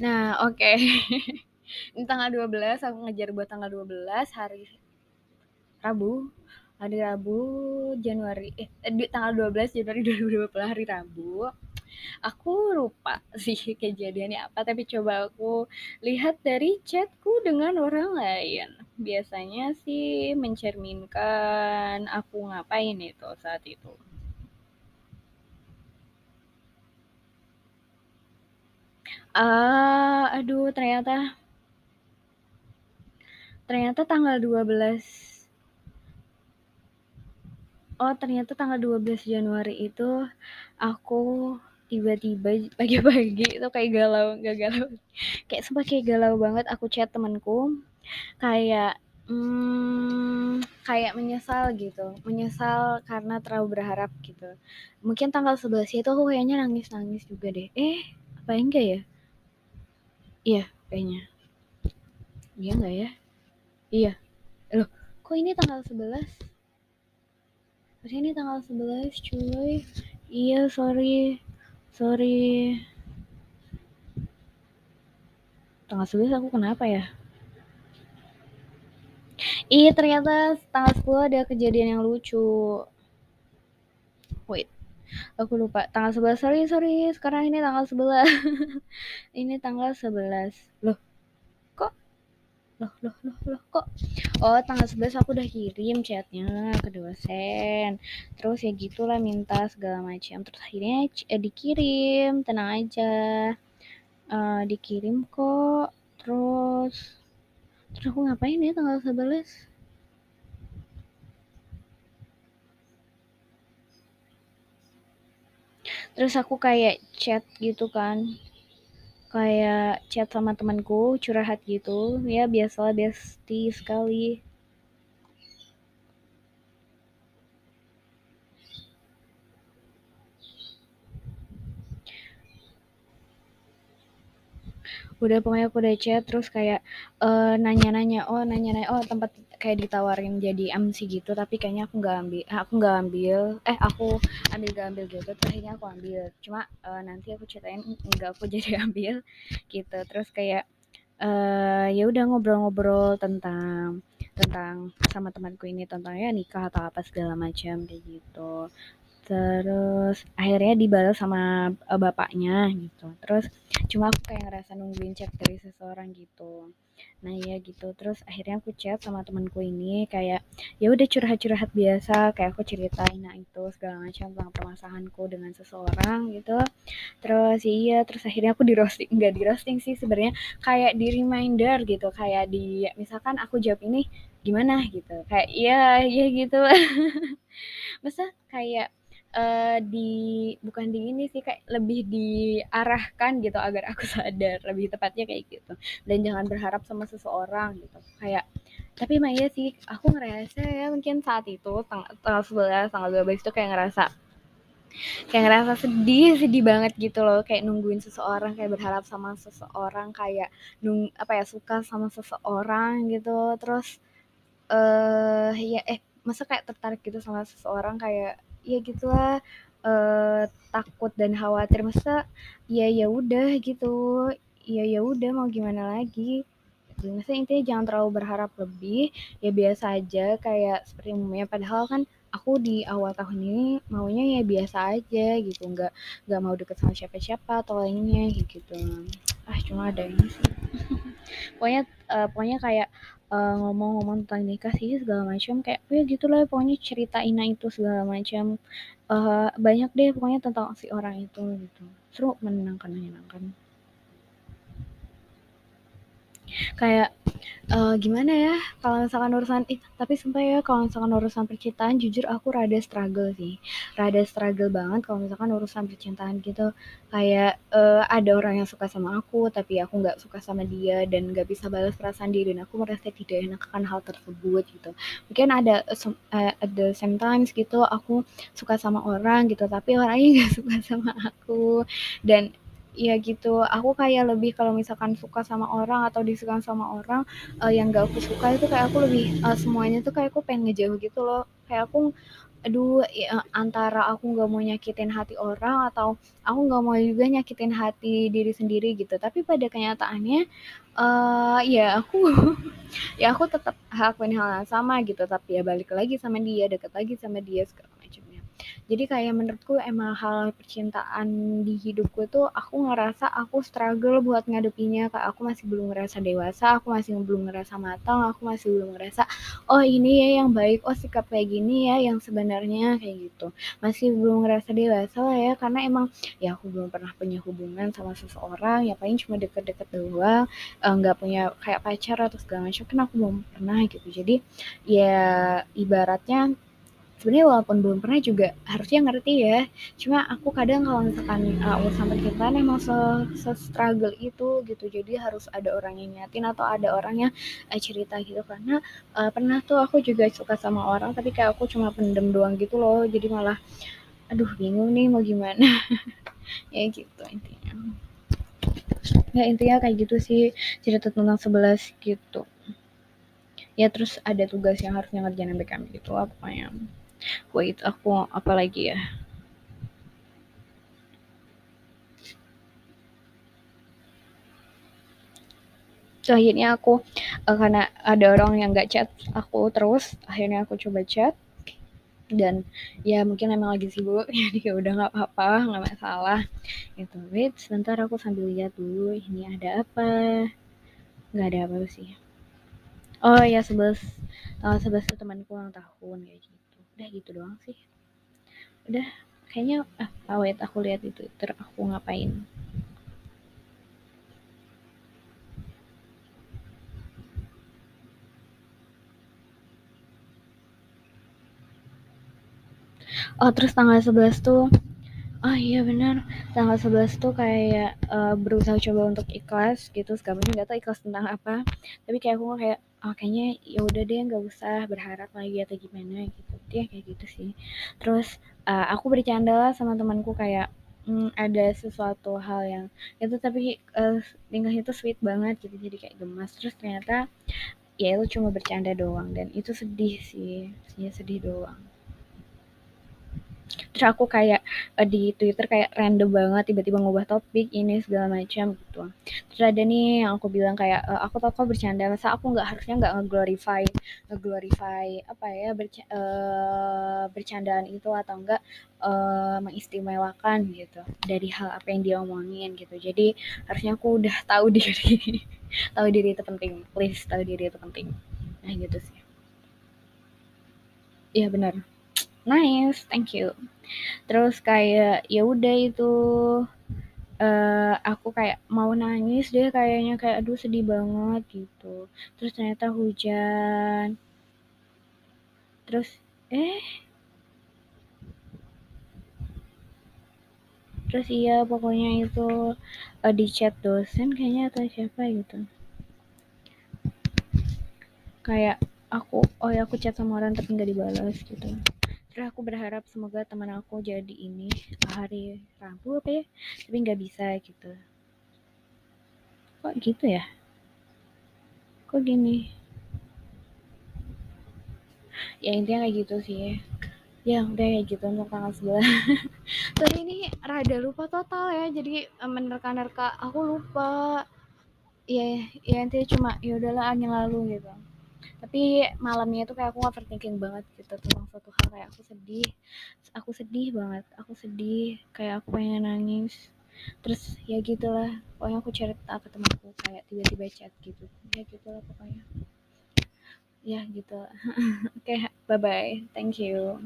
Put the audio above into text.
Nah, oke. Ini tanggal 12 aku ngejar buat tanggal 12 hari Rabu. Hari Rabu Januari eh di tanggal 12 Januari 2020 hari Rabu. Aku lupa sih kejadiannya apa, tapi coba aku lihat dari chatku dengan orang lain. Biasanya sih mencerminkan aku ngapain itu saat itu. Ah, aduh ternyata ternyata tanggal 12 oh ternyata tanggal 12 Januari itu aku tiba-tiba pagi-pagi itu kayak galau gak galau. Kayak sumpah kayak galau banget aku chat temenku kayak hmm, kayak menyesal gitu. Menyesal karena terlalu berharap gitu. Mungkin tanggal 11 itu aku kayaknya nangis-nangis juga deh. Eh apa enggak ya iya kayaknya. Iya enggak ya? Iya. Loh kok ini tanggal 11 Terus ini tanggal 11 cuy? Iya sorry. Sorry. Tanggal 11 aku kenapa ya? Iya ternyata tanggal 10 ada kejadian yang lucu aku lupa. Tanggal 11 sorry sorry. Sekarang ini tanggal 11 ini tanggal 11 loh kok? Loh loh loh loh kok? Oh tanggal 11 aku udah kirim chatnya ke dosen. Terus ya gitulah minta segala macam. Terus akhirnya eh, dikirim. Tenang aja. Uh, dikirim kok. Terus terus aku ngapain ya tanggal 11 terus aku kayak chat gitu kan. Kayak chat sama temanku curhat gitu. Ya biasalah bestie sekali udah pokoknya aku udah chat terus kayak uh, nanya-nanya oh nanya-nanya oh tempat kayak ditawarin jadi MC gitu tapi kayaknya aku nggak ambil aku nggak ambil eh aku ambil gak ambil gitu terus akhirnya aku ambil. Cuma uh, nanti aku ceritain nggak aku jadi ambil gitu. Terus kayak uh, ya udah ngobrol-ngobrol tentang tentang sama temanku ini tentang ya nikah atau apa segala macam kayak gitu terus akhirnya dibalas sama uh, bapaknya gitu. Terus cuma aku kayak ngerasa nungguin chat dari seseorang gitu. Nah ya gitu. Terus akhirnya aku chat sama temanku ini kayak ya udah curhat-curhat biasa. Kayak aku ceritain nah itu segala macam tentang permasalahanku dengan seseorang gitu. Terus iya terus akhirnya aku di roasting nggak di roasting sih sebenarnya. Kayak di reminder gitu. Kayak di misalkan aku jawab ini gimana? gitu. Kayak iya iya gitu. Masa kayak uh, di bukan di ini sih kayak lebih diarahkan gitu agar aku sadar lebih tepatnya kayak gitu. Dan jangan berharap sama seseorang gitu. Kayak tapi emang iya sih aku ngerasa ya mungkin saat itu tanggal, tanggal 11 tanggal 12 itu kayak ngerasa kayak ngerasa sedih sedih banget gitu loh. Kayak nungguin seseorang kayak berharap sama seseorang kayak nung apa ya suka sama seseorang gitu. Terus eh uh, ya eh masa kayak tertarik gitu sama seseorang kayak ya gitulah uh, takut dan khawatir masa ya ya udah gitu ya ya udah mau gimana lagi? Masa intinya jangan terlalu berharap lebih ya biasa aja kayak seperti umumnya padahal kan aku di awal tahun ini maunya ya biasa aja gitu nggak nggak mau deket sama siapa-siapa atau lainnya gitu. Ah cuma ada ini sih. Pokoknya uh, pokoknya kayak ngomong-ngomong uh, tentang nikah sih segala macam kayak oh ya gitulah pokoknya ceritain itu segala macam uh, banyak deh pokoknya tentang si orang itu gitu. Seru menyenangkan menyenangkan. Kayak uh, gimana ya kalau misalkan urusan eh, tapi sumpah ya kalau misalkan urusan percintaan jujur aku rada struggle sih. Rada struggle banget kalau misalkan urusan percintaan gitu. Kayak uh, ada orang yang suka sama aku tapi aku nggak suka sama dia dan nggak bisa balas perasaan dia dan aku merasa tidak enak akan hal tersebut gitu. Mungkin ada uh, at the same times gitu aku suka sama orang gitu tapi orangnya nggak suka sama aku. Dan ya gitu. Aku kayak lebih kalau misalkan suka sama orang atau disuka sama orang uh, yang gak aku suka itu kayak aku lebih uh, semuanya tuh kayak aku pengen ngejauh gitu loh. Kayak aku aduh ya, antara aku nggak mau nyakitin hati orang atau aku nggak mau juga nyakitin hati diri sendiri gitu. Tapi pada kenyataannya uh, ya aku ya aku tetap lakuin hal yang sama gitu. Tapi ya balik lagi sama dia deket lagi sama dia segala jadi kayak menurutku emang hal percintaan di hidupku tuh aku ngerasa aku struggle buat ngadepinya. Kayak aku masih belum ngerasa dewasa aku masih belum ngerasa matang aku masih belum ngerasa oh ini ya yang baik oh sikap kayak gini ya yang sebenarnya kayak gitu. Masih belum ngerasa dewasa lah ya karena emang ya aku belum pernah punya hubungan sama seseorang ya paling cuma deket-deket doang nggak uh, punya kayak pacar atau segala macam kan aku belum pernah gitu. Jadi ya ibaratnya sebenarnya walaupun belum pernah juga harusnya ngerti ya. Cuma aku kadang kalau misalkan uh, urusan percintaan emang se, se struggle itu gitu. Jadi harus ada orang yang nyatin atau ada orang yang uh, cerita gitu. Karena uh, pernah tuh aku juga suka sama orang tapi kayak aku cuma pendem doang gitu loh. Jadi malah aduh bingung nih mau gimana. Ya gitu intinya. Ya intinya kayak gitu sih cerita tentang sebelas gitu. Ya terus ada tugas yang harusnya ngerjain BKM gitu apa yang wait aku apa lagi ya? So, akhirnya aku uh, karena ada orang yang gak chat aku terus akhirnya aku coba chat. Dan ya mungkin emang lagi sibuk jadi ya udah nggak apa-apa nggak masalah. Itu wait sebentar aku sambil lihat dulu ini ada apa. Nggak ada apa sih. Oh ya tanggal sebelas tuh temanku ulang tahun kayak gitu udah gitu doang sih. Udah kayaknya ah wait aku lihat itu ter aku ngapain? Oh terus tanggal 11 tuh oh iya benar. Tanggal 11 tuh kayak uh, berusaha coba untuk ikhlas gitu macam. Nggak tahu ikhlas tentang apa. Tapi kayak aku kayak oh kayaknya ya udah deh nggak usah berharap lagi atau gimana gitu. Dia kayak gitu sih. Terus uh, aku bercanda lah sama temanku kayak hmm, ada sesuatu hal yang itu tapi uh, itu sweet banget gitu jadi kayak gemas. Terus ternyata ya itu cuma bercanda doang dan itu sedih sih. Ya sedih doang terus aku kayak uh, di Twitter kayak random banget tiba-tiba ngubah topik ini segala macam gitu. Terus ada nih yang aku bilang kayak e, aku tau kok bercanda masa aku nggak harusnya nggak nge-glorify nge-glorify apa ya berca uh, bercandaan itu atau enggak uh, mengistimewakan gitu dari hal apa yang dia omongin gitu. Jadi harusnya aku udah tahu diri tahu diri itu penting. Please tahu diri itu penting. Nah gitu sih. Iya benar nice thank you. Terus kayak ya udah itu uh, aku kayak mau nangis deh kayaknya kayak aduh sedih banget gitu. Terus ternyata hujan. Terus eh? Terus iya pokoknya itu uh, di chat dosen kayaknya atau siapa gitu. Kayak aku oh ya aku chat sama orang tapi nggak dibalas gitu terus aku berharap semoga teman aku jadi ini hari Rabu apa ya? Tapi nggak bisa gitu. Kok gitu ya? Kok gini? Ya intinya kayak gitu sih. Ya udah kayak gitu untuk tanggal sebelah tadi ini rada lupa total ya. Jadi menerka-nerka aku lupa. Ya ya intinya cuma ya udahlah angin lalu gitu tapi malamnya itu kayak aku overthinking banget gitu tentang suatu hal kayak aku sedih. Aku sedih banget aku sedih kayak aku pengen nangis. Terus ya gitulah pokoknya aku cerita ke temanku kayak tiba-tiba chat gitu. Ya gitulah pokoknya. Ya gitu oke okay, bye bye thank you